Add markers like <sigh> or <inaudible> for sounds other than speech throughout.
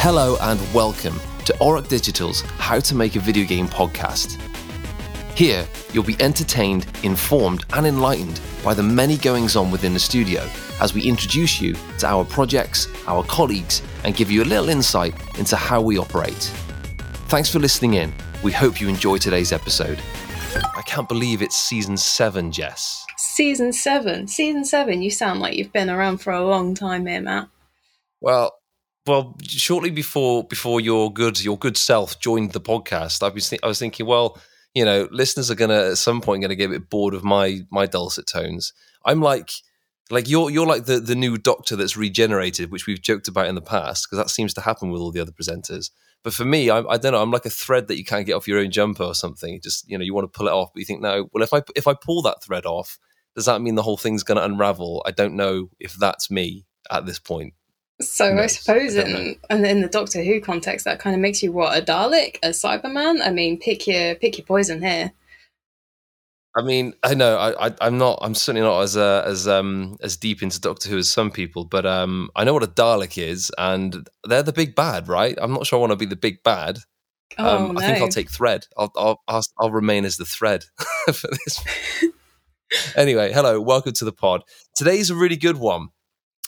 Hello and welcome to Auroch Digital's How to Make a Video Game podcast. Here, you'll be entertained, informed, and enlightened by the many goings on within the studio as we introduce you to our projects, our colleagues, and give you a little insight into how we operate. Thanks for listening in. We hope you enjoy today's episode. I can't believe it's season seven, Jess. Season seven. Season seven. You sound like you've been around for a long time here, Matt. Well, well, shortly before before your good your good self joined the podcast, I was th- I was thinking, well, you know, listeners are gonna at some point gonna get a bit bored of my my dulcet tones. I'm like like you're you're like the the new doctor that's regenerated, which we've joked about in the past because that seems to happen with all the other presenters. But for me, I, I don't know. I'm like a thread that you can't get off your own jumper or something. Just you know, you want to pull it off, but you think, no. Well, if I if I pull that thread off, does that mean the whole thing's going to unravel? I don't know if that's me at this point. So no, I suppose I in and in the Doctor Who context, that kind of makes you what a Dalek, a Cyberman. I mean, pick your pick your poison here. I mean, I know I, I am not I'm certainly not as uh, as um as deep into Doctor Who as some people, but um I know what a Dalek is, and they're the big bad, right? I'm not sure I want to be the big bad. Oh, um, no. I think I'll take thread. I'll I'll I'll, I'll remain as the thread <laughs> for this. anyway, hello, welcome to the pod. Today's a really good one.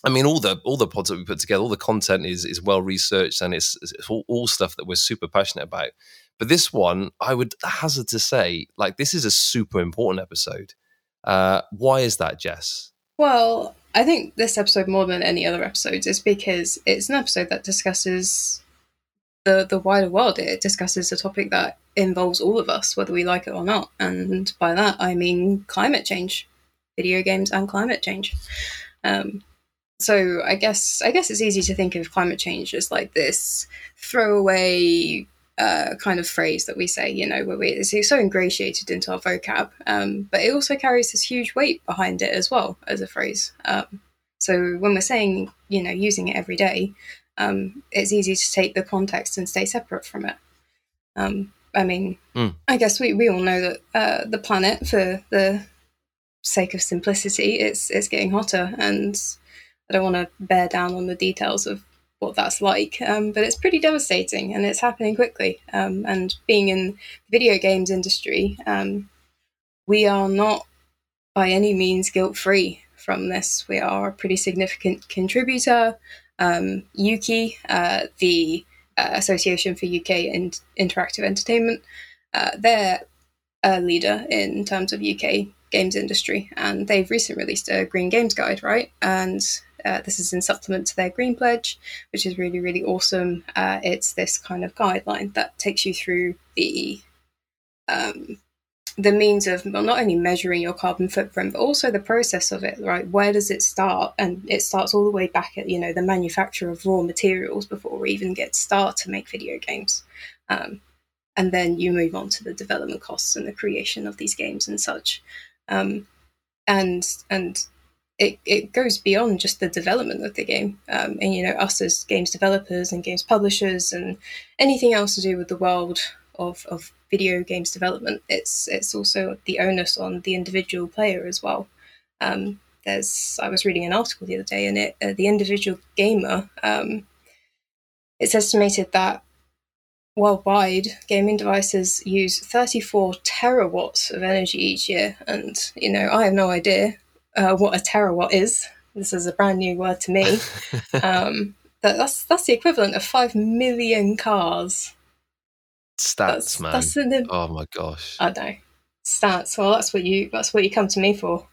I mean, all the all the pods that we put together, all the content is is well researched, and it's, it's all, all stuff that we're super passionate about. But this one, I would hazard to say, like this is a super important episode. Uh, why is that, Jess? Well, I think this episode more than any other episodes is because it's an episode that discusses the the wider world. It discusses a topic that involves all of us, whether we like it or not. And by that, I mean climate change, video games, and climate change. Um, so I guess I guess it's easy to think of climate change as like this throwaway uh, kind of phrase that we say, you know, where we, it's so ingratiated into our vocab, um, but it also carries this huge weight behind it as well as a phrase. Um, so when we're saying, you know, using it every day, um, it's easy to take the context and stay separate from it. Um, I mean, mm. I guess we, we all know that uh, the planet, for the sake of simplicity, it's it's getting hotter, and I don't want to bear down on the details of what that's like, um, but it's pretty devastating and it's happening quickly. Um, and being in the video games industry, um, we are not by any means guilt free from this. We are a pretty significant contributor. Um, Ukie, uh, the uh, Association for UK in- Interactive Entertainment, uh, they're a leader in terms of UK games industry, and they've recently released a Green Games Guide, right? And uh, this is in supplement to their Green Pledge, which is really, really awesome. Uh, it's this kind of guideline that takes you through the um, the means of well, not only measuring your carbon footprint, but also the process of it. Right, where does it start? And it starts all the way back at you know the manufacture of raw materials before we even get start to make video games. Um, and then you move on to the development costs and the creation of these games and such. Um, and and it, it goes beyond just the development of the game. Um, and, you know, us as games developers and games publishers and anything else to do with the world of, of video games development, it's, it's also the onus on the individual player as well. Um, there's, I was reading an article the other day and it, uh, the individual gamer, um, it's estimated that worldwide gaming devices use 34 terawatts of energy each year and you know i have no idea uh, what a terawatt is. This is a brand new word to me. <laughs> um, that, that's that's the equivalent of five million cars. Stats, that's, man. That's oh my gosh. I know stats. Well, that's what you that's what you come to me for.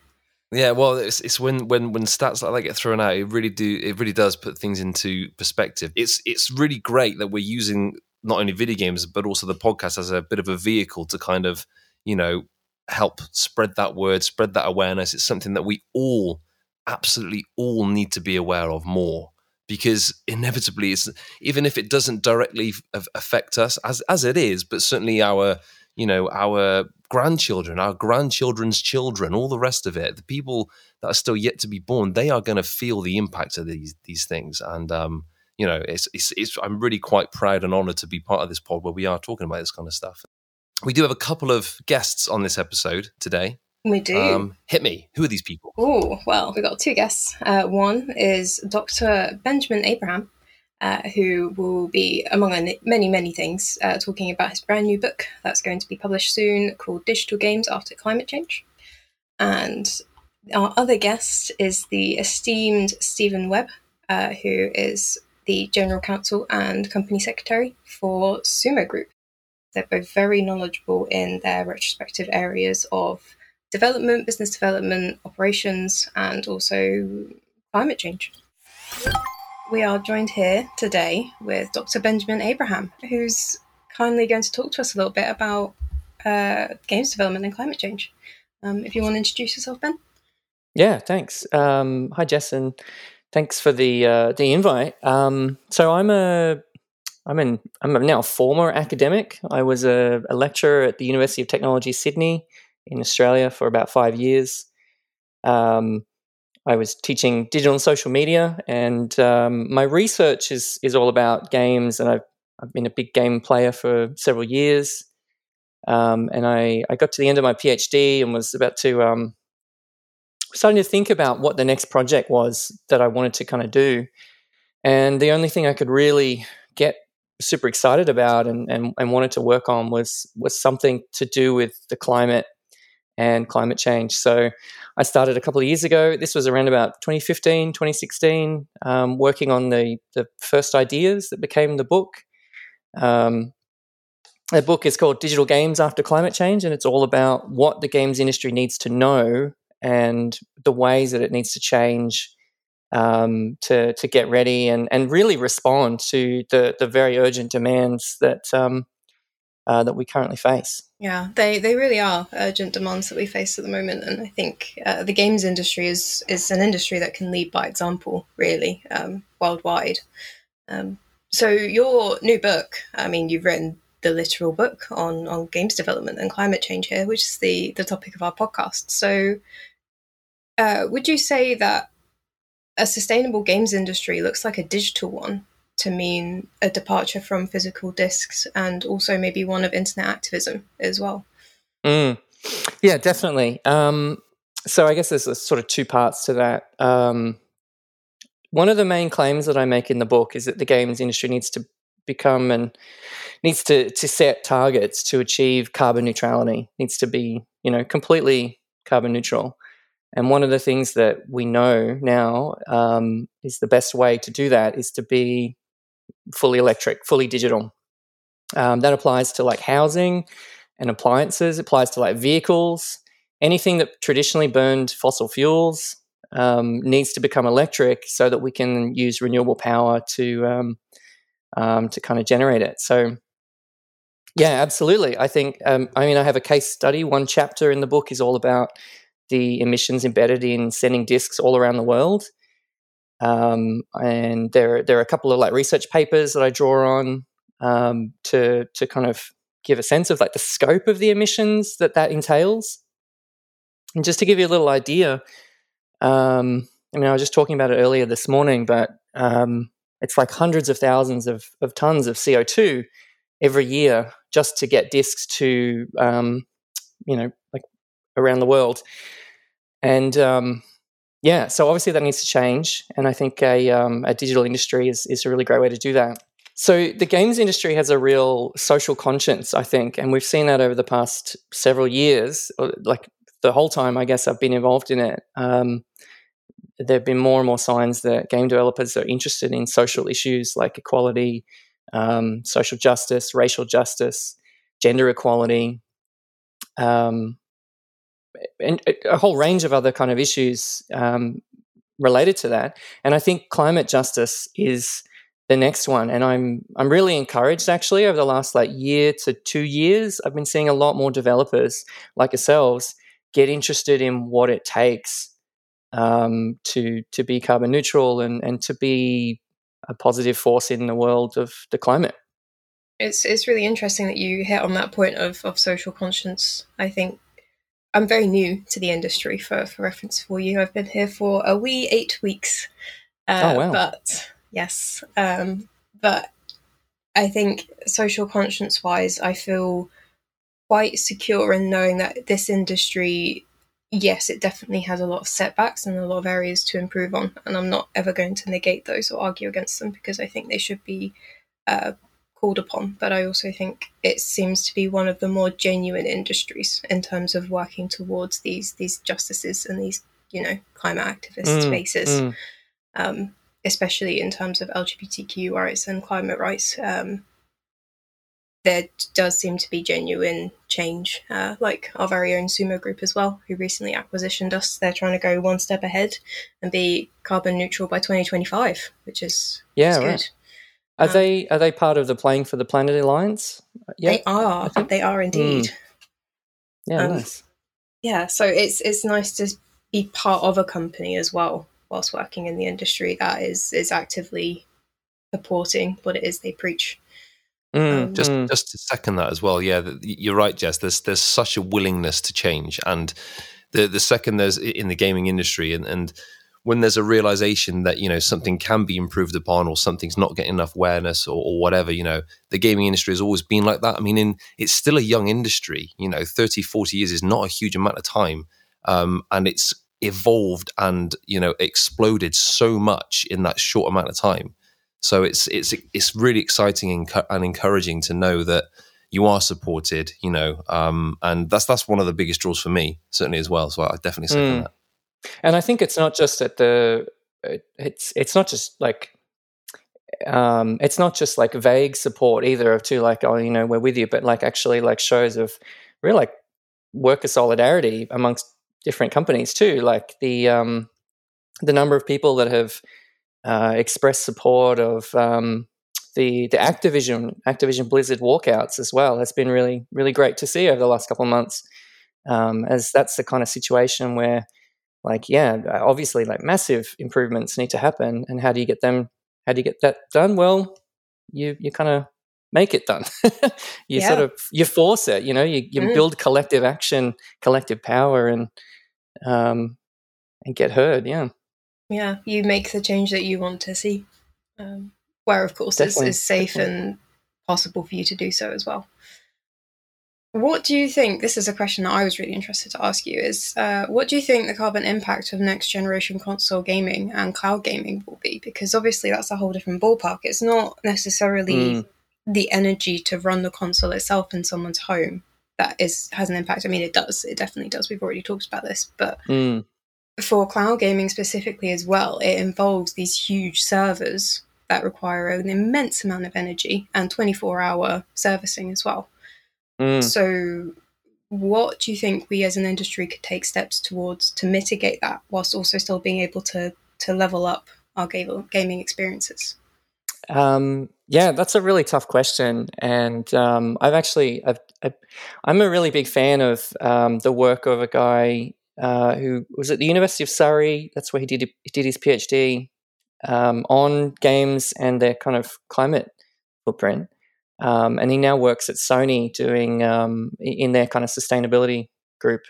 Yeah, well, it's it's when when when stats like that get thrown out, it really do it really does put things into perspective. It's it's really great that we're using not only video games but also the podcast as a bit of a vehicle to kind of you know help spread that word, spread that awareness. It's something that we all, absolutely all, need to be aware of more because inevitably, it's, even if it doesn't directly affect us as as it is, but certainly our you know our grandchildren, our grandchildren's children, all the rest of it, the people that are still yet to be born, they are going to feel the impact of these these things, and um, you know, it's, it's, it's I'm really quite proud and honoured to be part of this pod where we are talking about this kind of stuff. We do have a couple of guests on this episode today. We do. Um, hit me. Who are these people? Oh, well, we've got two guests. Uh, one is Dr. Benjamin Abraham, uh, who will be, among many, many things, uh, talking about his brand new book that's going to be published soon called Digital Games After Climate Change. And our other guest is the esteemed Stephen Webb, uh, who is the General Counsel and Company Secretary for Sumo Group. They're both very knowledgeable in their respective areas of development, business development, operations, and also climate change. We are joined here today with Dr. Benjamin Abraham, who's kindly going to talk to us a little bit about uh, games development and climate change. Um, if you want to introduce yourself, Ben. Yeah, thanks. Um, hi, Jess, and thanks for the uh, the invite. Um, so I'm a I'm an I'm now a former academic. I was a, a, lecturer at the University of Technology Sydney in Australia for about five years. Um, I was teaching digital and social media, and um, my research is is all about games. And I've I've been a big game player for several years. Um, and I I got to the end of my PhD and was about to um, starting to think about what the next project was that I wanted to kind of do. And the only thing I could really get super excited about and, and, and wanted to work on was was something to do with the climate and climate change. So I started a couple of years ago. This was around about 2015, 2016, um, working on the, the first ideas that became the book. Um, the book is called Digital Games After Climate Change, and it's all about what the games industry needs to know and the ways that it needs to change um, to to get ready and and really respond to the the very urgent demands that um, uh, that we currently face. Yeah, they they really are urgent demands that we face at the moment, and I think uh, the games industry is is an industry that can lead by example, really, um, worldwide. Um, so your new book, I mean, you've written the literal book on on games development and climate change here, which is the the topic of our podcast. So uh, would you say that a sustainable games industry looks like a digital one to mean a departure from physical discs and also maybe one of internet activism as well? Mm. Yeah, definitely. Um, so I guess there's a sort of two parts to that. Um, one of the main claims that I make in the book is that the games industry needs to become and needs to to set targets to achieve carbon neutrality. Needs to be you know completely carbon neutral. And one of the things that we know now um, is the best way to do that is to be fully electric, fully digital. Um, that applies to like housing and appliances. It applies to like vehicles. Anything that traditionally burned fossil fuels um, needs to become electric so that we can use renewable power to um, um, to kind of generate it. So, yeah, absolutely. I think. Um, I mean, I have a case study. One chapter in the book is all about the emissions embedded in sending disks all around the world. Um, and there, there are a couple of like research papers that I draw on um, to to kind of give a sense of like the scope of the emissions that that entails. And just to give you a little idea, um, I mean, I was just talking about it earlier this morning, but um, it's like hundreds of thousands of, of tons of CO two every year just to get disks to um, you know like around the world. And um, yeah, so obviously that needs to change, and I think a, um, a digital industry is is a really great way to do that. So the games industry has a real social conscience, I think, and we've seen that over the past several years, like the whole time I guess I've been involved in it. Um, there have been more and more signs that game developers are interested in social issues like equality, um, social justice, racial justice, gender equality, um, and a whole range of other kind of issues um, related to that. And I think climate justice is the next one. And I'm I'm really encouraged actually over the last like year to two years. I've been seeing a lot more developers like yourselves get interested in what it takes um, to to be carbon neutral and and to be a positive force in the world of the climate. It's it's really interesting that you hit on that point of, of social conscience. I think I'm very new to the industry for, for reference for you. I've been here for a wee eight weeks. Uh, oh, wow. But yes, um, but I think social conscience wise, I feel quite secure in knowing that this industry yes, it definitely has a lot of setbacks and a lot of areas to improve on. And I'm not ever going to negate those or argue against them because I think they should be uh, called upon. But I also think it seems to be one of the more genuine industries in terms of working towards these these justices and these you know climate activist Mm, spaces, mm. um, especially in terms of LGBTQ rights and climate rights. Um, there does seem to be genuine change, uh, like our very own sumo group as well, who recently acquisitioned us. They're trying to go one step ahead and be carbon neutral by 2025, which is, Yeah, is right. Good. Are Um, they are they part of the Playing for the Planet Alliance? Yeah, They are. They are indeed. yeah, um, nice. Yeah. So it's it's nice to be part of a company as well, whilst working in the industry that is is actively supporting what it is they preach. Mm, um, just mm. just to second that as well yeah th- you're right jess there's there's such a willingness to change and the the second there's in the gaming industry and and when there's a realization that you know something can be improved upon or something's not getting enough awareness or, or whatever you know the gaming industry has always been like that i mean in it's still a young industry you know 30 40 years is not a huge amount of time um, and it's evolved and you know exploded so much in that short amount of time so it's it's it's really exciting and, encouraging to know that you are supported, you know, um, and that's that's one of the biggest draws for me, certainly as well. So I definitely second Mm. that. And I think it's not just at the it's it's not just like um it's not just like vague support either of to like oh you know we're with you but like actually like shows of real like worker solidarity amongst different companies too. Like the um the number of people that have uh, expressed support of um the the Activision Activision Blizzard walkouts as well has been really really great to see over the last couple of months um as that's the kind of situation where like yeah obviously like massive improvements need to happen and how do you get them how do you get that done well you you kind of make it done <laughs> you sort of you force it you know you, you Mm. build collective action collective power and um and get heard yeah Yeah, you make the change that you want to see, um, where of course is, Definitely, is safe definitely. and possible for you to do so as well. What do you think? This is a question that I was really interested to ask you. Is uh, what do you think the carbon impact of next generation console gaming and cloud gaming will be? Because obviously that's a whole different ballpark. It's not necessarily Mm. the energy to run the console itself in someone's home that is has an impact. I mean, it does. It definitely does. We've already talked about this, but Mm. for cloud gaming specifically as well, it involves these huge servers that require an immense amount of energy and 24 hour servicing as well. Mm. So, what do you think we as an industry could take steps towards to mitigate that whilst also still being able to, to level up our ga- gaming experiences? Um, yeah, that's a really tough question, and um, I've actually I've, I've, I'm a really big fan of um, the work of a guy uh, who was at the University of Surrey. That's where he did he did his PhD um, on games and their kind of climate footprint, um, and he now works at Sony doing um, in their kind of sustainability group.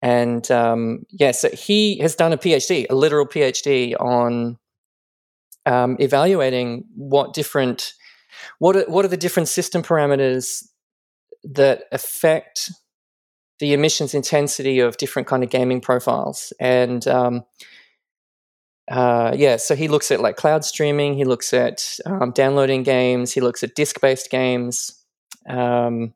And um, yeah, so he has done a PhD, a literal PhD on um, evaluating what different what are, what are the different system parameters that affect the emissions intensity of different kind of gaming profiles and um, uh, yeah so he looks at like cloud streaming he looks at um, downloading games he looks at disk based games um,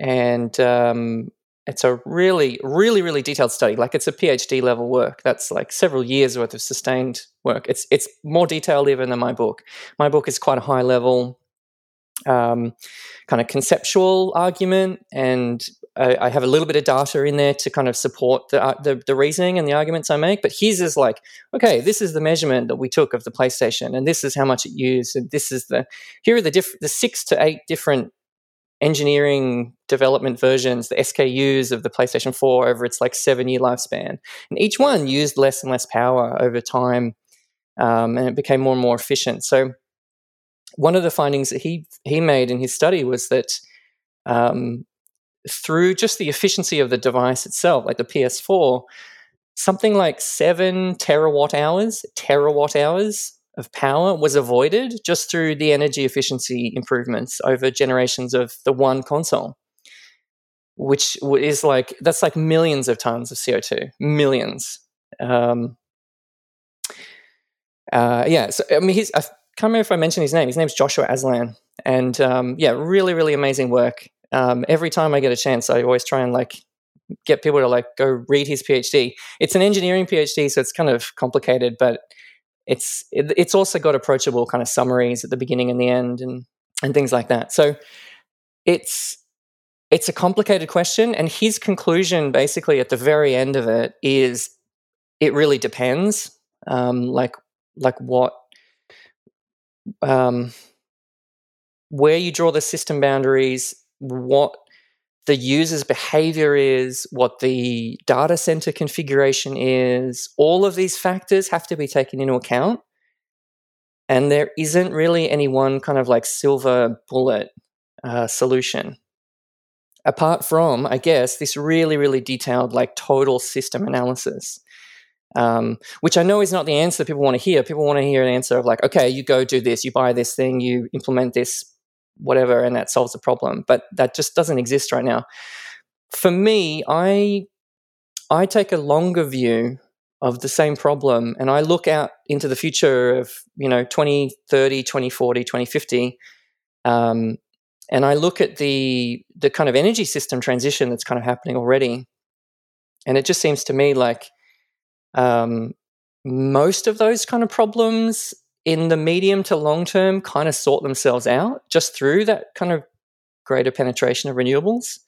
and um, it's a really really really detailed study like it's a phd level work that's like several years worth of sustained work it's it's more detailed even than my book. My book is quite a high level um, kind of conceptual argument and I, I have a little bit of data in there to kind of support the, uh, the the reasoning and the arguments I make. But his is like, okay, this is the measurement that we took of the PlayStation, and this is how much it used, and this is the here are the diff- the six to eight different engineering development versions, the SKUs of the PlayStation 4 over its like seven year lifespan. And each one used less and less power over time. Um, and it became more and more efficient. So one of the findings that he he made in his study was that um, through just the efficiency of the device itself, like the PS4, something like seven terawatt hours, terawatt hours of power was avoided just through the energy efficiency improvements over generations of the one console. which is like that's like millions of tons of CO2, millions. Um, uh, yeah, so I mean, he's I can't remember if I mentioned his name. His name's Joshua Aslan, and um, yeah, really, really amazing work. Um, every time I get a chance, I always try and like get people to like go read his PhD. It's an engineering PhD, so it's kind of complicated, but it's it, it's also got approachable kind of summaries at the beginning and the end, and and things like that. So it's it's a complicated question, and his conclusion basically at the very end of it is it really depends. Um, like like what um, where you draw the system boundaries, what the user's behavior is, what the data center configuration is, all of these factors have to be taken into account. And there isn't really any one kind of like silver bullet uh, solution. Apart from, I guess, this really, really detailed, like total system analysis um, which I know is not the answer people want to hear. People want to hear an answer of like, okay, you go do this, you buy this thing, you implement this, whatever, and that solves the problem. But that just doesn't exist right now. For me, I I take a longer view of the same problem and I look out into the future of, you know, 2030, 2040, 2050. Um, and I look at the the kind of energy system transition that's kind of happening already. And it just seems to me like um, most of those kind of problems in the medium to long term kind of sort themselves out just through that kind of greater penetration of renewables.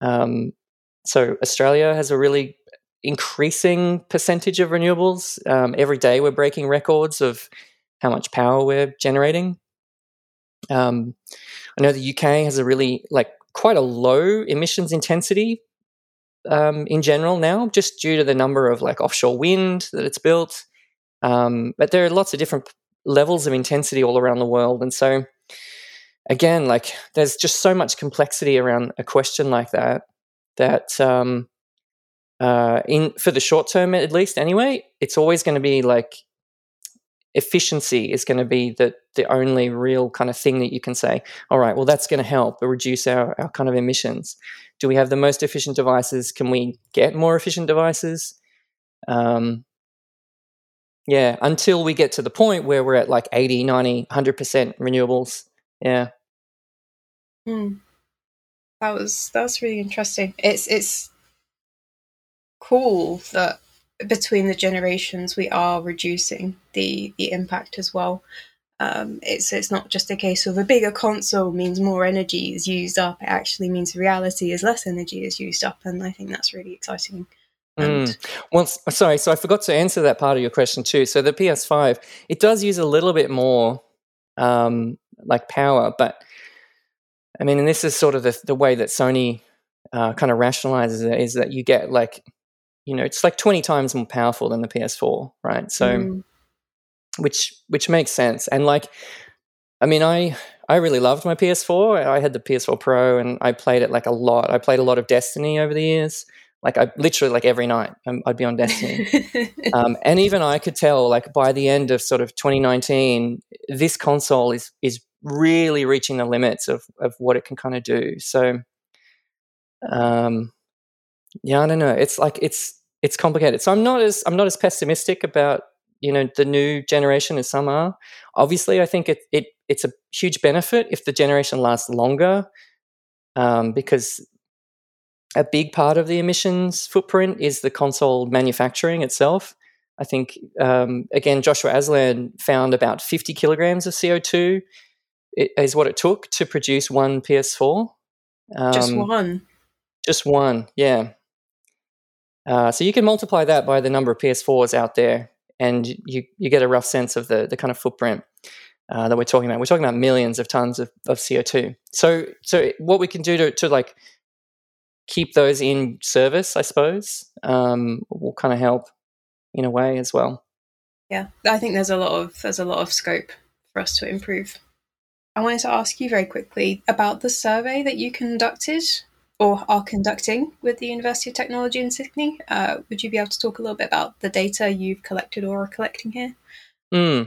Um, so Australia has a really increasing percentage of renewables. Um, every day we're breaking records of how much power we're generating. Um, I know the UK has a really like quite a low emissions intensity um, in general now, just due to the number of like offshore wind that it's built. Um, but there are lots of different levels of intensity all around the world, and so again, like there's just so much complexity around a question like that that um, uh, in for the short term at least anyway, it's always going to be like efficiency is going to be the the only real kind of thing that you can say. All right, well that's going to help reduce our our kind of emissions do we have the most efficient devices? Can we get more efficient devices? Um, yeah, until we get to the point where we're at like 80, 90, 100% renewables. Yeah. Hmm. That was that was really interesting. It's it's cool that between the generations we are reducing the the impact as well. Um, it's it's not just a case of a bigger console means more energy is used up. It actually means reality is less energy is used up, and I think that's really exciting. Mm. Well, sorry, so I forgot to answer that part of your question too. So the PS5 it does use a little bit more um, like power, but I mean, and this is sort of the the way that Sony uh, kind of rationalizes it is that you get like you know it's like 20 times more powerful than the PS4, right? So. Mm which which makes sense. And like, I mean, I I really loved my PS4. I had the PS4 Pro, and I played it like a lot. I played a lot of Destiny over the years. Like I literally like every night um, I'd be on Destiny, <laughs> um, and even I could tell like by the end of sort of 2019, this console is is really reaching the limits of of what it can kind of do. So, um, yeah, I don't know. It's like it's it's complicated. So I'm not as I'm not as pessimistic about you know the new generation as some are. Obviously, I think it, it it's a huge benefit if the generation lasts longer, um, because a big part of the emissions footprint is the console manufacturing itself. I think um, again, Joshua Aslan found about 50 kilograms of CO2 is what it took to produce one PS4. Um, just one. Just one, yeah. Uh, so you can multiply that by the number of PS4s out there, and you you get a rough sense of the the kind of footprint uh, that we're talking about. We're talking about millions of tons of, of CO two. So so what we can do to to like keep those in service, I suppose, um, will kind of help in a way as well. Yeah, I think there's a lot of there's a lot of scope for us to improve. I wanted to ask you very quickly about the survey that you conducted or are conducting with the University of Technology in Sydney. Uh, would you be able to talk a little bit about the data you've collected or are collecting here? Mm.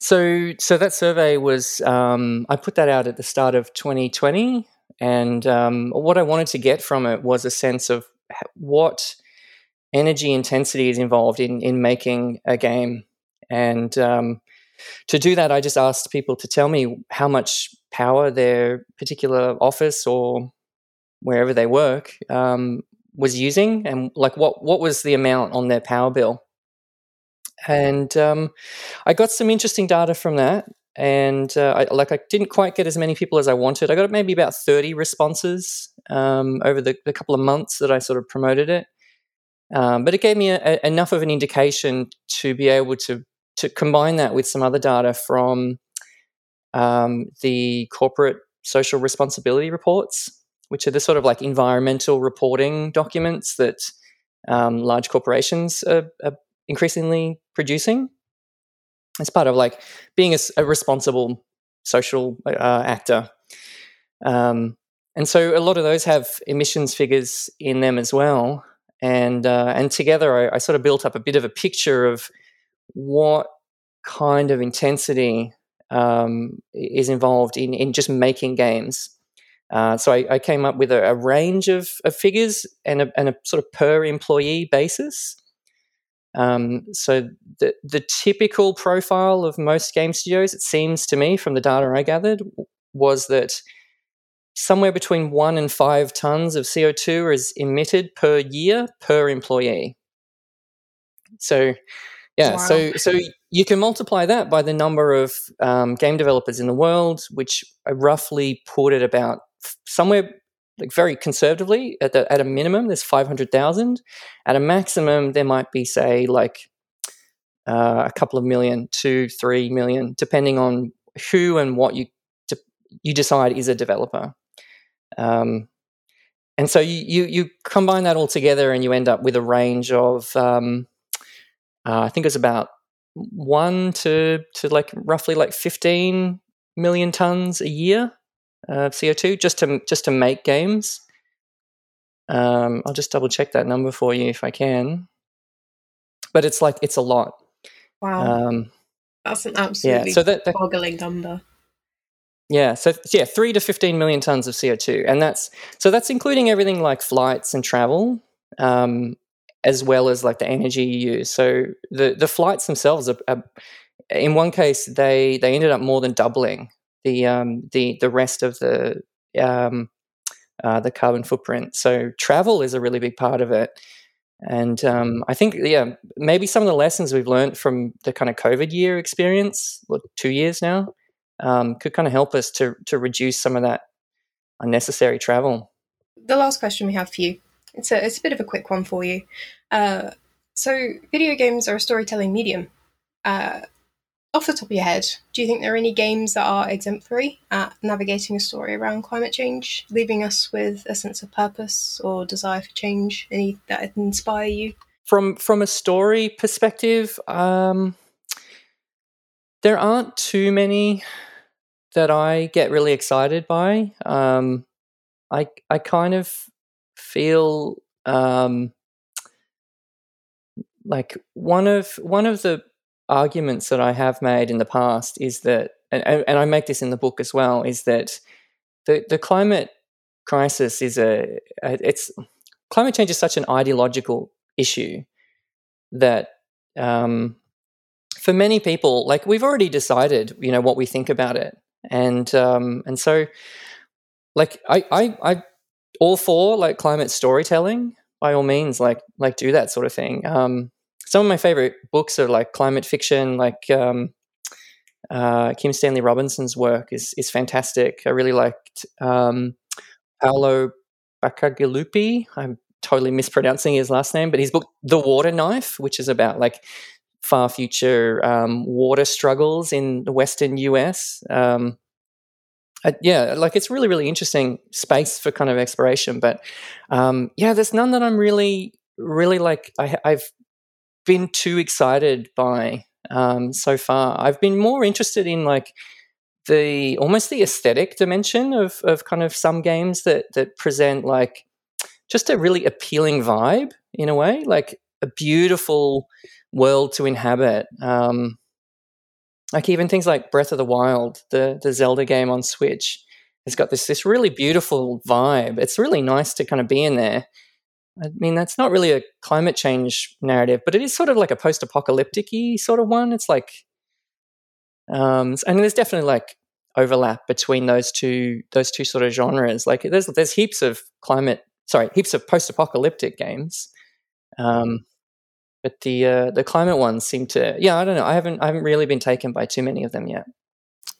So, so that survey was um, I put that out at the start of 2020, And um, what I wanted to get from it was a sense of what energy intensity is involved in in making a game. And um, to do that, I just asked people to tell me how much power their particular office or wherever they work um, was using, and like what what was the amount on their power bill. And um, I got some interesting data from that, and uh, I, like I didn't quite get as many people as I wanted. I got maybe about thirty responses um, over the, the, couple of months that I sort of promoted it. Um, but it gave me a, a, enough of an indication to be able to to combine that with some other data from um, the corporate social responsibility reports, which are the sort of like environmental reporting documents that um, large corporations are, are, increasingly producing as part of like being a, a responsible social uh, actor. Um, and so a lot of those have emissions figures in them as well. And uh, and together, I, I sort of built up a bit of a picture of what kind of intensity um, is involved in, in just making games. Uh, so I, I, came up with a, a range of, of figures and a, and a, sort of per employee basis. Um, so the the typical profile of most game studios, it seems to me from the data I gathered, was that somewhere between one and five tons of CO two is emitted per year per employee. So yeah, wow. so so you can multiply that by the number of um, game developers in the world, which I roughly put at about somewhere like very conservatively at, the, at a minimum. There's five hundred thousand. At a maximum, there might be say like uh, a couple of million, two, three million, depending on who and what you de- you decide is a developer. Um, and so you, you, you combine that all together, and you end up with a range of um, uh, I think it's about one to to like roughly like 15 million tons a year of CO2 just to just to make games. Um, I'll just double check that number for you if I can. But it's like it's a lot. Wow, um, that's an absolutely yeah, so that, that, boggling number. Yeah, so yeah, three to fifteen million tons of CO two, and that's so that's including everything like flights and travel. Um, as well as like the energy you use. So the the flights themselves are, are in one case they they ended up more than doubling the um, the the rest of the um, uh, the carbon footprint. So travel is a really big part of it. And um, I think, yeah, maybe some of the lessons we've learned from the kind of COVID year experience, what two years now, um, could kind of help us to to reduce some of that unnecessary travel. The last question we have for you it's a, it's a bit of a quick one for you. Uh, so, video games are a storytelling medium. Uh, off the top of your head, do you think there are any games that are exemplary at navigating a story around climate change, leaving us with a sense of purpose or desire for change? Any that inspire you? From from a story perspective, um, there aren't too many that I get really excited by. Um, I I kind of feel um, like one of one of the arguments that I have made in the past is that, and, and I make this in the book as well, is that the the climate crisis is a it's climate change is such an ideological issue that um, for many people, like we've already decided, you know, what we think about it, and um, and so, like I I I all for like climate storytelling by all means like like do that sort of thing. Um, some of my favorite books are like climate fiction like um, uh, kim stanley robinson's work is is fantastic i really liked um, paolo bacigalupi i'm totally mispronouncing his last name but his book the water knife which is about like far future um, water struggles in the western us um, uh, yeah, like it's really, really interesting space for kind of exploration. But um, yeah, there's none that I'm really, really like. I, have been too excited by um, so far. I've been more interested in like the almost the aesthetic dimension of of kind of some games that that present like just a really appealing vibe in a way, like a beautiful world to inhabit. Um, like even things like Breath of the Wild, the the Zelda game on Switch, has got this this really beautiful vibe. It's really nice to kind of be in there. I mean, that's not really a climate change narrative, but it is sort of like a post-apocalyptic sort of one. It's like, um, and there's definitely like overlap between those two those two sort of genres. Like, there's there's heaps of climate, sorry, heaps of post-apocalyptic games, um, but the uh, the climate ones seem to, yeah, I don't know. I haven't I haven't really been taken by too many of them yet.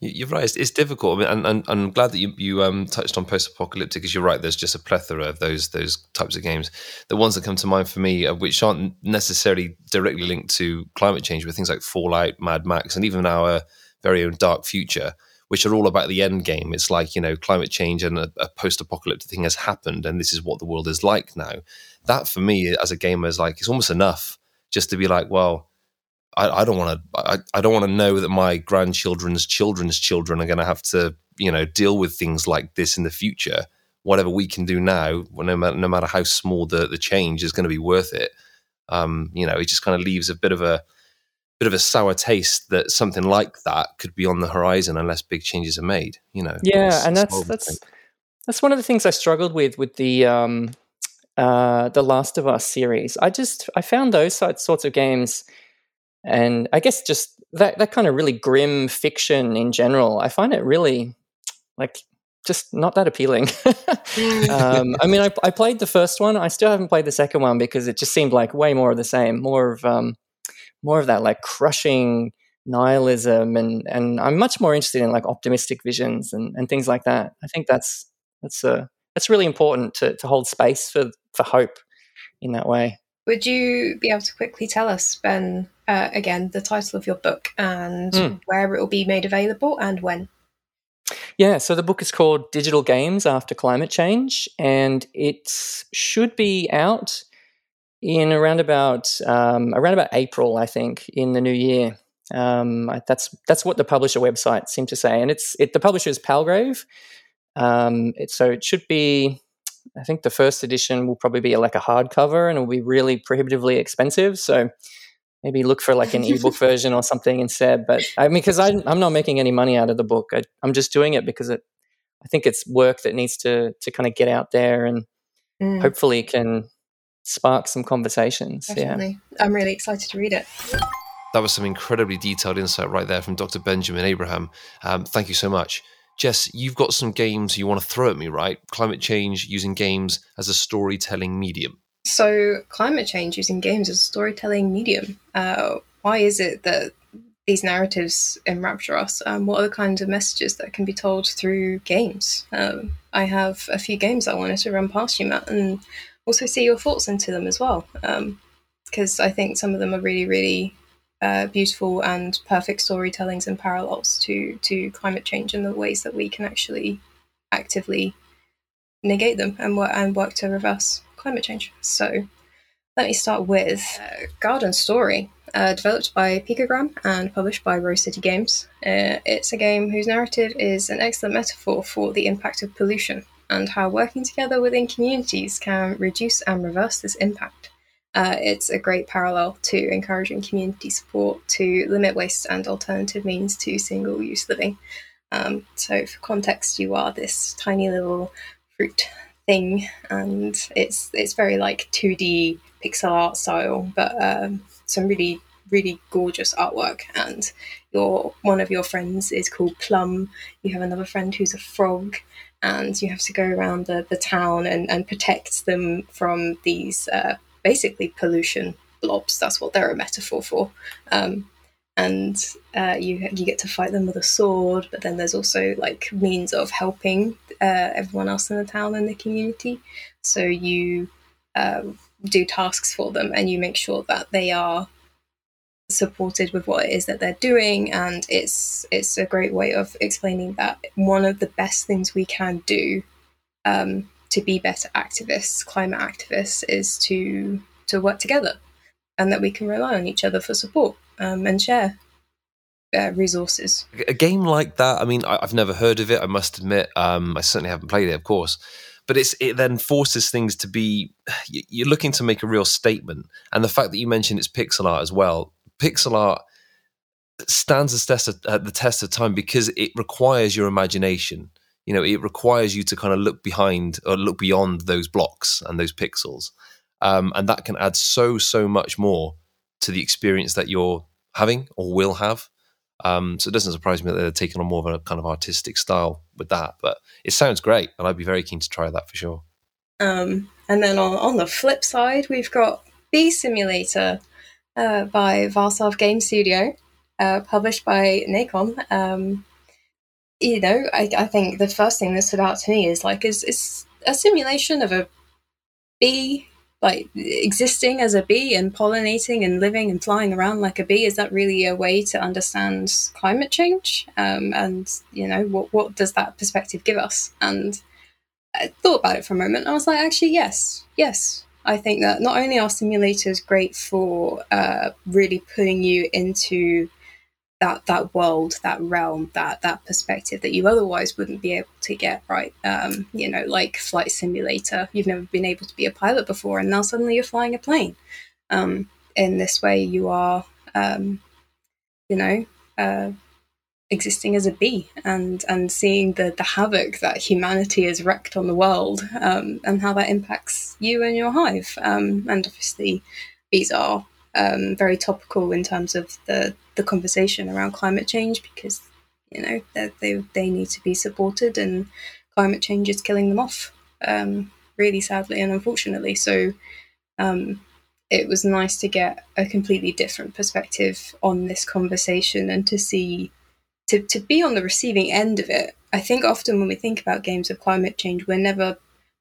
You're right. It's, it's difficult. I mean, and, and, I'm glad that you, you um, touched on post-apocalyptic, because you're right. There's just a plethora of those those types of games. The ones that come to mind for me, uh, which aren't necessarily directly linked to climate change, but things like Fallout, Mad Max, and even our very own Dark Future, which are all about the end game. It's like you know, climate change and a, a post-apocalyptic thing has happened, and this is what the world is like now. That for me, as a gamer, is like it's almost enough just to be like, well I, I don't want to. I, I don't want to know that my grandchildren's children's children are going to have to, you know, deal with things like this in the future. Whatever we can do now, no matter, no matter how small the the change, is going to be worth it. Um, you know, it just kind of leaves a bit of a bit of a sour taste that something like that could be on the horizon unless big changes are made. You know. Yeah, it's, and that's that's that's one of the things I struggled with with the um, uh, the Last of Us series. I just I found those sorts of games and I guess just that that kind of really grim fiction in general, I find it really like just not that appealing. <laughs> um, I mean, I, I, played the first one. I still haven't played the second one because it just seemed like way more of the same, more of um, more of that like crushing nihilism, and and I'm much more interested in like optimistic visions and, and things like that. I think that's that's uh, that's really important to to hold space for for hope in that way. Would you be able to quickly tell us, Ben, uh, again, the title of your book and mm. where it will be made available and when? Yeah, so the book is called Digital Games After Climate Change, and it should be out in around about um, around about April, I think, in the new year. Um, that's that's what the publisher website seemed to say, and it's it, the publisher is Palgrave. Um, it, so it should be. I think the first edition will probably be like a hardcover, and it will be really prohibitively expensive. So maybe look for like an <laughs> ebook version or something instead. But I mean, because I'm not making any money out of the book, I, am just doing it because it, I think it's work that needs to to kind of get out there and mm. hopefully can spark some conversations. Definitely. Yeah. I'm really excited to read it. That was some incredibly detailed insight right there from Dr. Benjamin Abraham. Um, thank you so much. Jess, you've got some games you want to throw at me, right? Climate change using games as a storytelling medium. So, climate change using games as a storytelling medium. Uh, why is it that these narratives enrapture us? Um, what are the kinds of messages that can be told through games? Um, I have a few games I wanted to run past you, Matt, and also see your thoughts into them as well. Because um, I think some of them are really, really uh, beautiful and perfect storytellings and parallels to to climate change and the ways that we can actually actively negate them and work and work to reverse climate change. So let me start with uh, Garden Story, uh, developed by Picogram and published by Rose City Games. Uh, it's a game whose narrative is an excellent metaphor for the impact of pollution and how working together within communities can reduce and reverse this impact. Uh, it's a great parallel to encouraging community support to limit waste and alternative means to single use living. Um, so, for context, you are this tiny little fruit thing, and it's it's very like two D pixel art style, but um, some really really gorgeous artwork. And your one of your friends is called Plum. You have another friend who's a frog, and you have to go around the, the town and, and protect them from these uh, basically pollution blobs. That's what they're a metaphor for. Um, and uh, you you get to fight them with a sword. But then there's also like means of helping uh, everyone else in the town and the community. So you um, do tasks for them, and you make sure that they are supported with what it is that they're doing and it's it's a great way of explaining that one of the best things we can do um, to be better activists climate activists is to to work together and that we can rely on each other for support um, and share uh, resources. A game like that, I mean, I, have never heard of it. I must admit, um, I certainly haven't played it, of course. But it's it then forces things to be. <sighs> You're looking to make a real statement, and the fact that you mentioned it's pixel art as well. Pixel art stands the test of, uh, the test of time because it requires your imagination. You know, it requires you to kind of look behind or look beyond those blocks and those pixels. Um, and that can add so, so much more to the experience that you're having or will have. Um, so it doesn't surprise me that they're taking on more of a kind of artistic style with that. But it sounds great, and I'd be very keen to try that for sure. Um, and then on, on the flip side, we've got Bee Simulator uh, by Varsav Game Studio, uh, published by Nacon. Um, you know, I, I think the first thing that stood out to me is like, is, is a simulation of a bee like existing as a bee and pollinating and living and flying around like a bee. Is that really a way to understand climate change? Um, and you know what what does that perspective give us? And i thought about it for a moment i was like actually yes yes. I think that not only are simulators great for uh, really putting you into that that world, that realm, that that perspective that you otherwise wouldn't be able to get right. Um, you know, like flight simulator. You've never been able to be a pilot before, and now suddenly you're flying a plane. Um, in this way, you are, um, you know, uh, existing as a bee and and seeing the the havoc that humanity has wreaked on the world um, and how that impacts you and your hive. Um, and obviously, bees are um, very topical in terms of the the conversation around climate change because you know they they, they need to be supported and climate change is killing them off um, really sadly and unfortunately. So um, it was nice to get a completely different perspective on this conversation and to see to, to be on the receiving end of it. I think often when we think about games of climate change we're never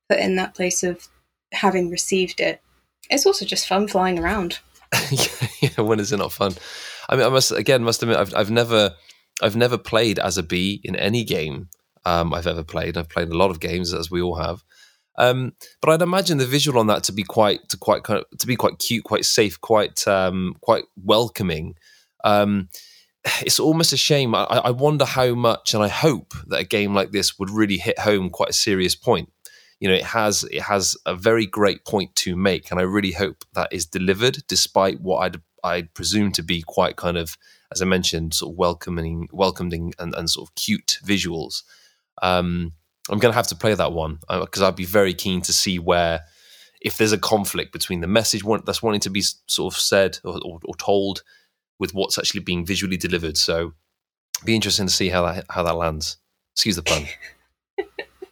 put in that place of having received it. It's also just fun flying around. <laughs> Yeah, when is it not fun? I mean, I must again must admit I've I've never I've never played as a bee in any game um, I've ever played. I've played a lot of games as we all have, um, but I'd imagine the visual on that to be quite to quite kind of, to be quite cute, quite safe, quite um, quite welcoming. Um, it's almost a shame. I, I wonder how much, and I hope that a game like this would really hit home quite a serious point you know it has it has a very great point to make and i really hope that is delivered despite what i'd i'd presume to be quite kind of as i mentioned sort of welcoming welcoming and, and sort of cute visuals. Um i'm gonna have to play that one because uh, i'd be very keen to see where if there's a conflict between the message that's wanting to be sort of said or, or, or told with what's actually being visually delivered. So be interesting to see how that how that lands. Excuse the pun <laughs>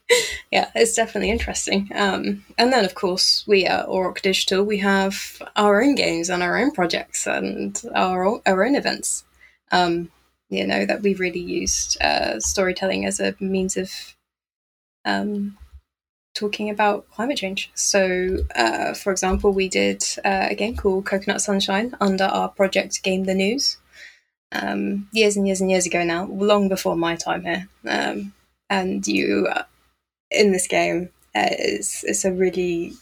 <laughs> yeah, it's definitely interesting. Um, and then, of course, we at Auroch Digital, we have our own games and our own projects and our, our own events. Um, you know, that we've really used uh, storytelling as a means of um, talking about climate change. So, uh, for example, we did uh, a game called Coconut Sunshine under our project Game the News. Um, years and years and years ago now, long before my time here. Um, and you in this game. Uh, it's, it's a really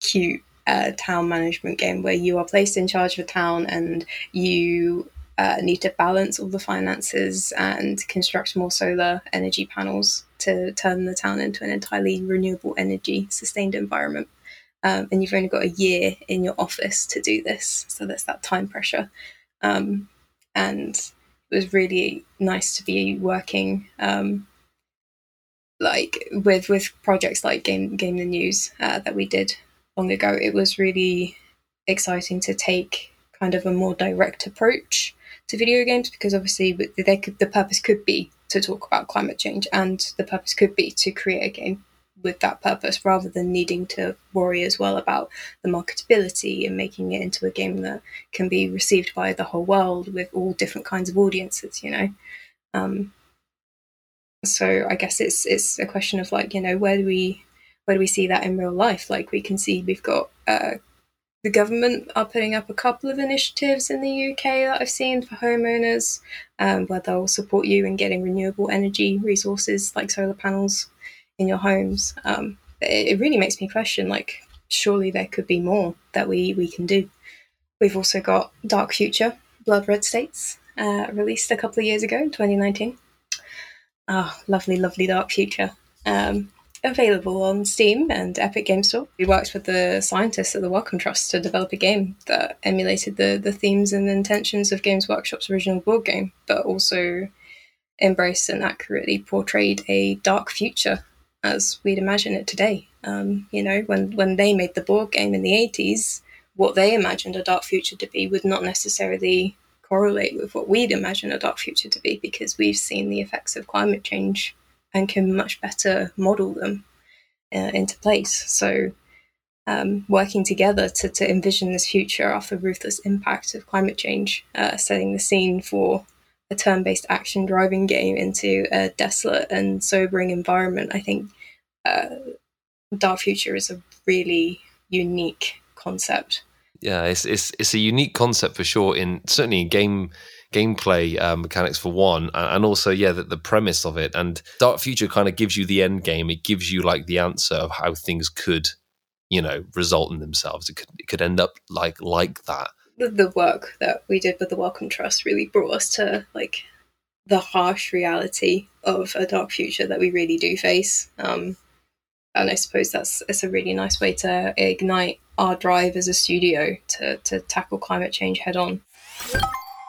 cute uh, town management game where you are placed in charge of a town and you uh, need to balance all the finances and construct more solar energy panels to turn the town into an entirely renewable energy sustained environment. Um, and you've only got a year in your office to do this, so there's that time pressure. Um, and it was really nice to be working um, like with with projects like game game the news uh, that we did long ago it was really exciting to take kind of a more direct approach to video games because obviously could, the purpose could be to talk about climate change and the purpose could be to create a game with that purpose rather than needing to worry as well about the marketability and making it into a game that can be received by the whole world with all different kinds of audiences you know? Um, so I guess it's it's a question of like you know where do we where do we see that in real life? Like we can see we've got uh, the government are putting up a couple of initiatives in the UK that I've seen for homeowners, um, where they'll support you in getting renewable energy resources like solar panels in your homes. Um, it, it really makes me question like surely there could be more that we we can do. We've also got Dark Future, Blood Red States, uh, released a couple of years ago, in 2019. Oh, lovely, lovely Dark Future. Um, available on Steam and Epic Game Store. We worked with the scientists at the Wellcome Trust to develop a game that emulated the, the themes and intentions of Games Workshop's original board game, but also embraced and accurately portrayed a dark future as we'd imagine it today. Um, you know, when when they made the board game in the eighties, what they imagined a dark future to be would not necessarily correlate with what we'd imagine a dark future to be because we've seen the effects of climate change and can much better model them uh, into place. So, um, working together to, to envision this future after ruthless impact of climate change, uh, setting the scene for a turn based action driving game into a desolate and sobering environment, I think uh, Dark Future is a really unique concept. Yeah, it's it's it's a unique concept for sure. In certainly in game gameplay uh, mechanics for one, and also yeah, the, the premise of it. And Dark Future kind of gives you the end game. It gives you like the answer of how things could, you know, result in themselves. It could it could end up like like that. The, the work that we did with the Wellcome Trust really brought us to like the harsh reality of a dark future that we really do face. Um, and I suppose that's it's a really nice way to ignite our drive as a studio to to tackle climate change head on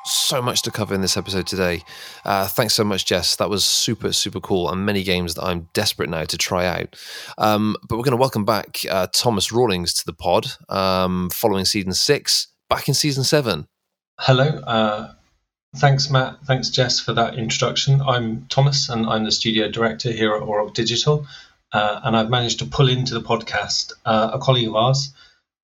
so much to cover in this episode today. Uh, thanks so much, Jess. That was super, super cool, and many games that I'm desperate now to try out. Um, but we're going to welcome back uh, Thomas Rawlings to the pod um, following season six, back in season seven. Hello. Uh, thanks, Matt. Thanks, Jess, for that introduction. I'm Thomas, and I'm the studio director here at Auroch Digital. Uh, and I've managed to pull into the podcast uh, a colleague of ours,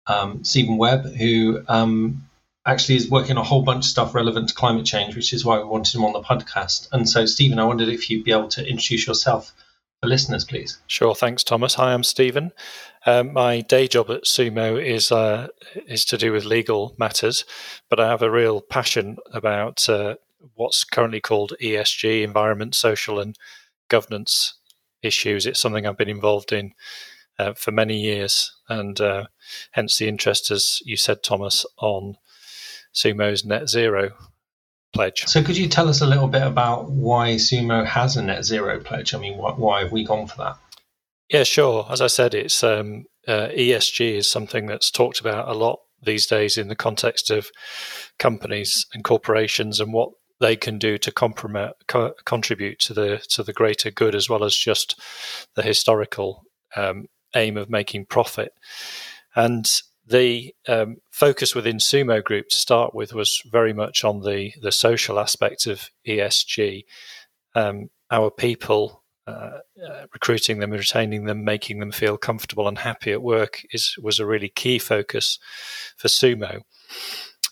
um, Stephen Webb, who um, actually is working on a whole bunch of stuff relevant to climate change, which is why we wanted him on the podcast. And so, Stephen, I wondered if you'd be able to introduce yourself for listeners, please. Sure. Thanks, Thomas. Hi, I'm Stephen. Um, my day job at Sumo is uh, is to do with legal matters, but I have a real passion about uh, what's currently called ESG, environment, social, and governance issues. It's something I've been involved in uh, for many years, and uh, hence the interest, as you said, Thomas, on Sumo's net zero pledge. So, could you tell us a little bit about why Sumo has a net zero pledge? I mean, why, why have we gone for that? Yeah, sure. As I said, it's um, uh, ESG is something that's talked about a lot these days in the context of companies and corporations and what they can do to co- contribute to the to the greater good as well as just the historical um, aim of making profit. And the um, focus within Sumo Group to start with was very much on the the social aspect of ESG. Um, our people, uh, uh, recruiting them, retaining them, making them feel comfortable and happy at work is was a really key focus for Sumo,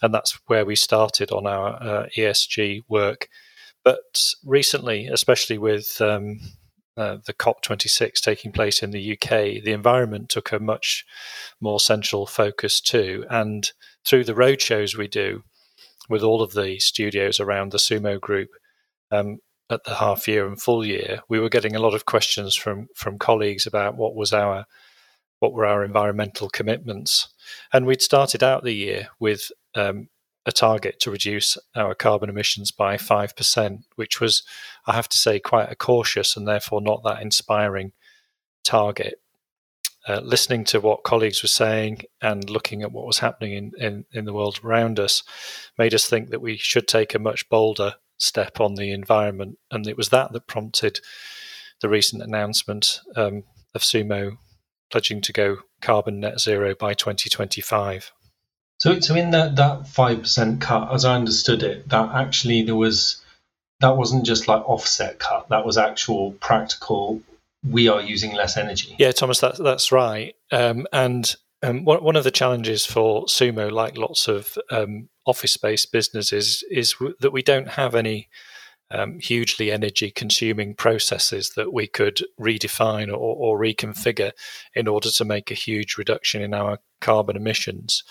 and that's where we started on our uh, ESG work. But recently, especially with um, uh, the COP26 taking place in the UK, the environment took a much more central focus too. And through the roadshows we do with all of the studios around the Sumo Group um, at the half year and full year, we were getting a lot of questions from from colleagues about what was our what were our environmental commitments. And we'd started out the year with um, a target to reduce our carbon emissions by 5%, which was, I have to say, quite a cautious and therefore not that inspiring target. Uh, listening to what colleagues were saying and looking at what was happening in, in, in the world around us made us think that we should take a much bolder step on the environment. And it was that that prompted the recent announcement um, of Sumo pledging to go carbon net zero by 2025. So, so in that that five percent cut, as I understood it, that actually there was that wasn't just like offset cut. That was actual practical. We are using less energy. Yeah, Thomas, that's that's right. Um, and um, one one of the challenges for Sumo, like lots of um, office-based businesses, is w- that we don't have any um, hugely energy consuming processes that we could redefine or, or, reconfigure in order to make a huge reduction in our carbon emissions.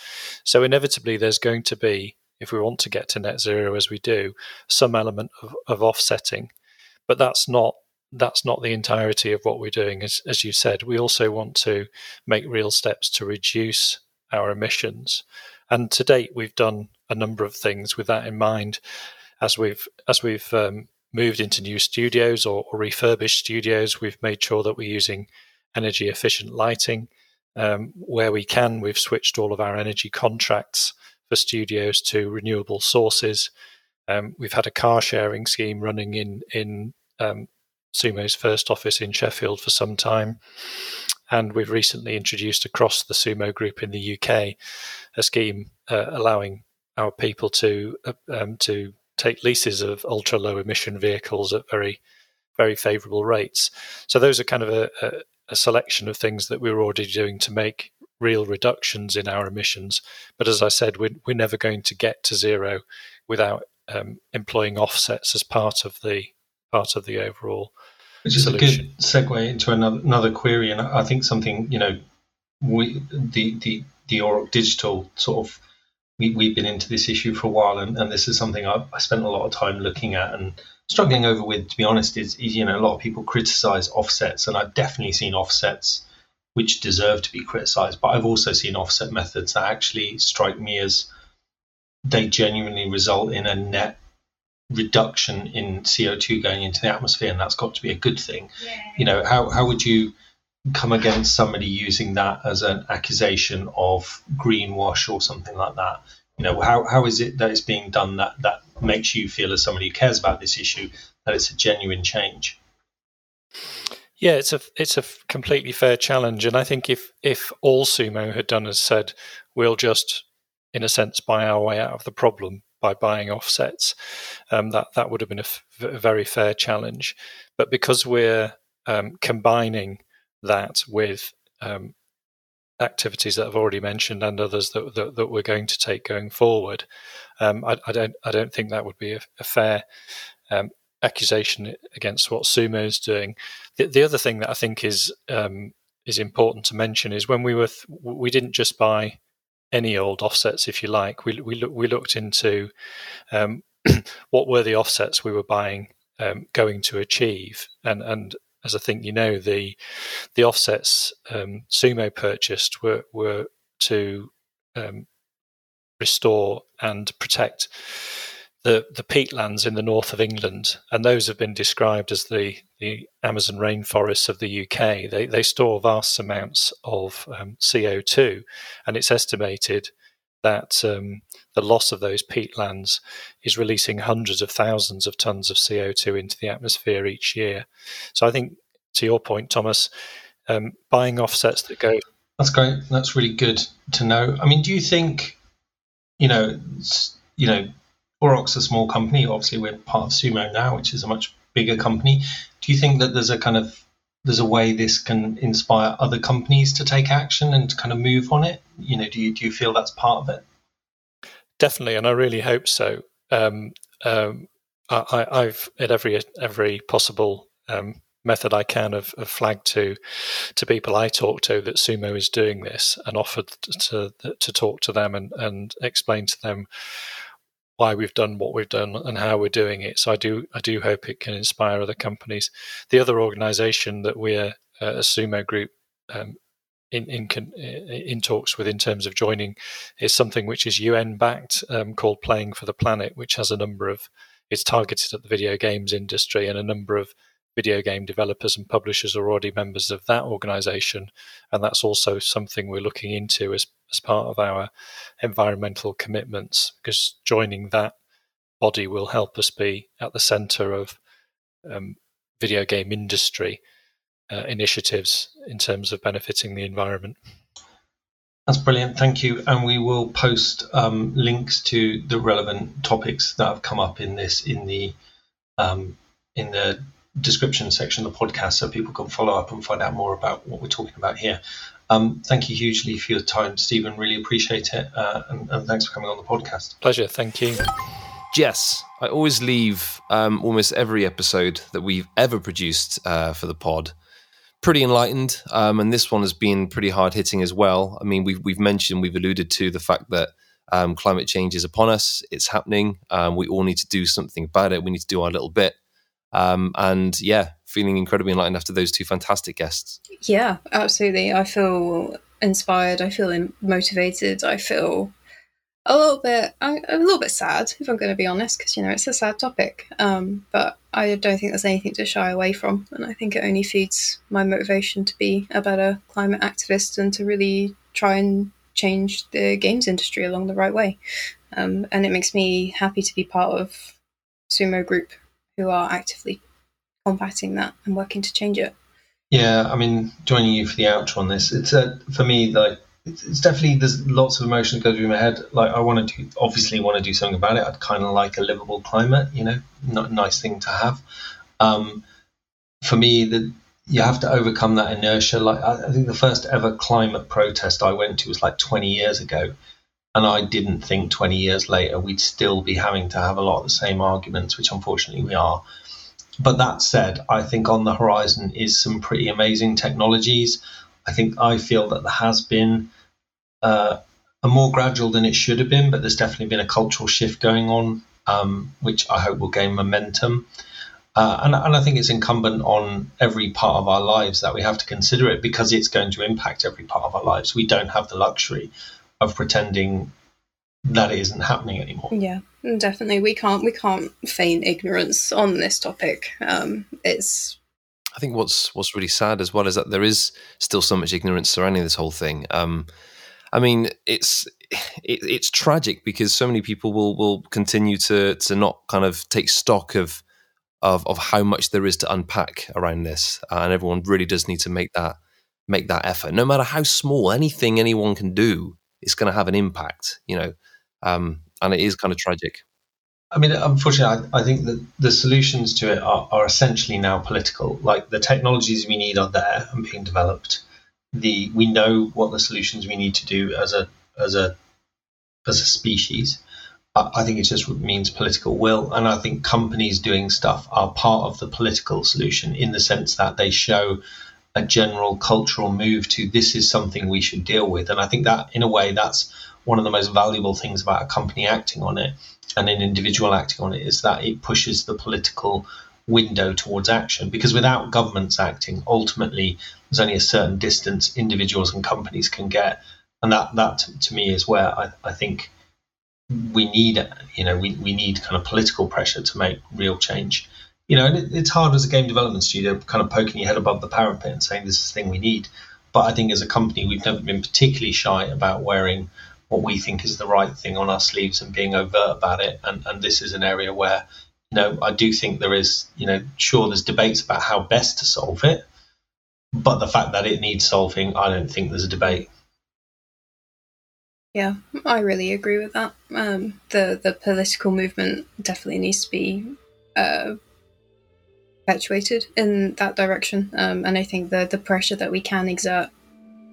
So, inevitably, there's going to be, if we want to get to net zero as we do, some element of, of offsetting. But that's not that's not the entirety of what we're doing. As, as you said, we also want to make real steps to reduce our emissions. And to date, we've done a number of things with that in mind as we've as we've um, moved into new studios or, or, refurbished studios, we've made sure that we're using energy efficient lighting. Um, where we can, we've switched all of our energy contracts for studios to renewable sources. Um, we've had a car sharing scheme running in in um, Sumo's first office in Sheffield for some time, and we've recently introduced across the Sumo group in the UK a scheme uh, allowing our people to uh, um, to take leases of ultra low emission vehicles at very very favourable rates. So those are kind of a, a, a selection of things that we're already doing to make real reductions in our emissions. But as I said, we're, we're never going to get to zero without um, employing offsets as part of the part of the overall. Which is solution. a good segue into another another query, and I think something you know, we the the the Auroch Digital sort of we, we've been into this issue for a while, and, and this is something I, I spent a lot of time looking at and struggling over with. To be honest, is, is you know a lot of people criticize offsets, and I've definitely seen offsets which deserve to be criticized, but I've also seen offset methods that actually strike me as they genuinely result in a net reduction in CO2 going into the atmosphere, and that's got to be a good thing. You know, how, how would you come against somebody using that as an accusation of greenwash or something like that? You know, how, how is it that it's being done that, that makes you feel, as somebody who cares about this issue, that it's a genuine change? Yeah, it's a it's a completely fair challenge, and I think if if all sumo had done as said, we'll just, in a sense, buy our way out of the problem by buying offsets, um, that that would have been a, f- a very fair challenge. But because we're um, combining that with um, activities that I've already mentioned and others that that, that we're going to take going forward, um, I, I, don't I don't think that would be a, a fair um, accusation against what Sumo is doing. The, the other thing that I think is um, is important to mention is when we were th- we didn't just buy any old offsets, if you like. We we, we looked into um, <clears throat> what were the offsets we were buying um, going to achieve, and and as I think you know, the the offsets um, Sumo purchased were were to um, restore and protect the, the peatlands in the north of England, and those have been described as the, the Amazon rainforests of the UK. They, they store vast amounts of um, CO2, and it's estimated that um, the loss of those peatlands is releasing hundreds of thousands of tons of CO2 into the atmosphere each year. So I think, to your point, Thomas, um, buying offsets that go. That's great. That's really good to know. I mean, do you think, you know, you know, Auroch's a small company. Obviously, we're part of Sumo now, which is a much bigger company. Do you think that there's a kind of there's a way this can inspire other companies to take action and to kind of move on it? You know, do you do you feel that's part of it? Definitely, and I really hope so. Um, um, I, have at every every possible um, method I can have, have, flagged to to people I talk to that Sumo is doing this and offered to to talk to them and, and explain to them why we've done what we've done and how we're doing it. So I do I do hope it can inspire other companies. The other organisation that we're uh, a Sumo group um, in, in in talks with in terms of joining is something which is UN backed um, called Playing for the Planet, which has a number of it's targeted at the video games industry and a number of video game developers and publishers are already members of that organization. And that's also something we're looking into as, as part of our environmental commitments, because joining that body will help us be at the center of um, video game industry uh, initiatives in terms of benefiting the environment. That's brilliant. Thank you. And we will post um, links to the relevant topics that have come up in this in the um, in the description section of the podcast so people can follow up and find out more about what we're talking about here. Um, thank you hugely for your time, Stephen. Really appreciate it. Uh, and, and, thanks for coming on the podcast. Pleasure. Thank you. Jess, I always leave um, almost every episode that we've ever produced uh, for the pod pretty enlightened. Um, and this one has been pretty hard hitting as well. I mean, we've, we've mentioned, we've alluded to the fact that um, climate change is upon us, it's happening. Um, we all need to do something about it. We need to do our little bit. Um, and yeah, feeling incredibly enlightened after those two fantastic guests. Yeah, absolutely. I feel inspired. I feel motivated. I feel a little bit, a little bit sad, if I'm going to be honest, because you know it's a sad topic. Um, but I don't think there's anything to shy away from, and I think it only feeds my motivation to be a better climate activist and to really try and change the games industry along the right way. Um, and it makes me happy to be part of sumo group who are actively combating that and working to change it. Yeah, I mean, joining you for the outro on this, it's a for me like it's, definitely there's lots of emotions go through my head. Like I want to obviously want to do something about it. I'd kind of like a livable climate, you know, not a nice thing to have. Um, for me, the you have to overcome that inertia. Like I, I think the first ever climate protest I went to was like 20 years ago, and I didn't think 20 years later we'd still be having to have a lot of the same arguments, which unfortunately we are. But that said, I think on the horizon is some pretty amazing technologies. I think I feel that there has been uh, a more gradual than it should have been, but there's definitely been a cultural shift going on, um, which I hope will gain momentum. Uh, and, and I think it's incumbent on every part of our lives that we have to consider it because it's going to impact every part of our lives. We don't have the luxury of pretending that it isn't happening anymore. Yeah, definitely. We can't we can't feign ignorance on this topic. Um, it's. I think what's what's really sad as well is that there is still so much ignorance surrounding this whole thing. Um, I mean, it's it, it's tragic because so many people will will continue to to not kind of take stock of of of how much there is to unpack around this, uh, and everyone really does need to make that make that effort. No matter how small, anything anyone can do is going to have an impact. You know, um, and it is kind of tragic. I mean, unfortunately, I, I, think that the solutions to it are, are essentially now political. Like the technologies we need are there and being developed. The we know what the solutions we need to do as a as a as a species. I, I think it just means political will, and I think companies doing stuff are part of the political solution in the sense that they show a general cultural move to this is something we should deal with. And I think that in a way that's one of the most valuable things about a company acting on it and an individual acting on it is that it pushes the political window towards action. Because without governments acting ultimately there's only a certain distance individuals and companies can get. And that that to me is where I, I think we need you know we, we need kind of political pressure to make real change. You know and it, it's hard as a game development studio kind of poking your head above the parapet and saying this is the thing we need. But I think as a company we've never been particularly shy about wearing what we think is the right thing on our sleeves and being overt about it. And, and this is an area where, you know, I do think there is, you know, sure, there's debates about how best to solve it, but the fact that it needs solving, I don't think there's a debate. Yeah, I really agree with that. Um, the the political movement definitely needs to be uh, perpetuated in that direction, um, and I think the the pressure that we can exert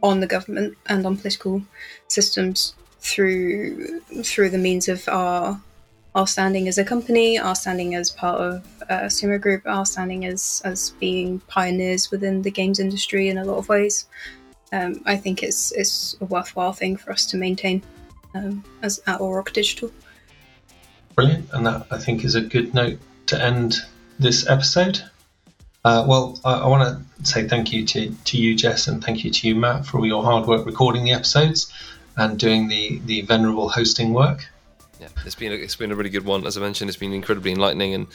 on the government and on political systems through through the means of our our standing as a company, our standing as part of a sumo group, our standing as as being pioneers within the games industry in a lot of ways. Um, I think it's it's a worthwhile thing for us to maintain um, as at Auroch Digital. Brilliant, and that I think is a good note to end this episode. Uh, well, I, I want to say thank you to, to you, Jess, and thank you to you, Matt, for all your hard work recording the episodes and doing the the venerable hosting work. Yeah, it's been a, it's been a really good one. As I mentioned, it's been incredibly enlightening, and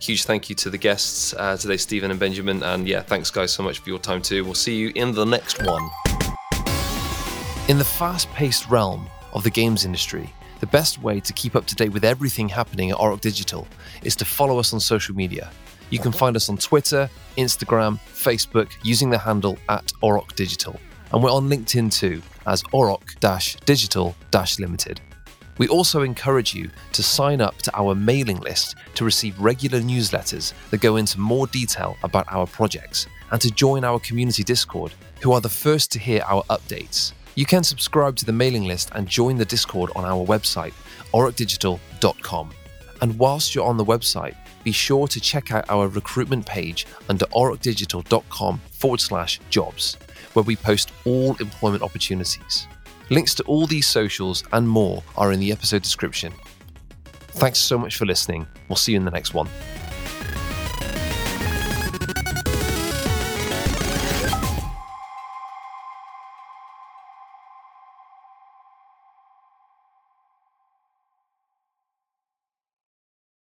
huge thank you to the guests uh, today, Stephen and Benjamin. And yeah, thanks guys so much for your time too. We'll see you in the next one. In the fast-paced realm of the games industry, the best way to keep up to date with everything happening at Auroch Digital is to follow us on social media. You can find us on Twitter, Instagram, Facebook using the handle at Auroch Digital. And we're on LinkedIn too as Auroch Digital Limited. We also encourage you to sign up to our mailing list to receive regular newsletters that go into more detail about our projects and to join our community Discord, who are the first to hear our updates. You can subscribe to the mailing list and join the Discord on our website, aurochdigital.com. And whilst you're on the website, be sure to check out our recruitment page under aurochdigital.com forward slash jobs where we post all employment opportunities. Links to all these socials and more are in the episode description. Thanks so much for listening. We'll see you in the next one.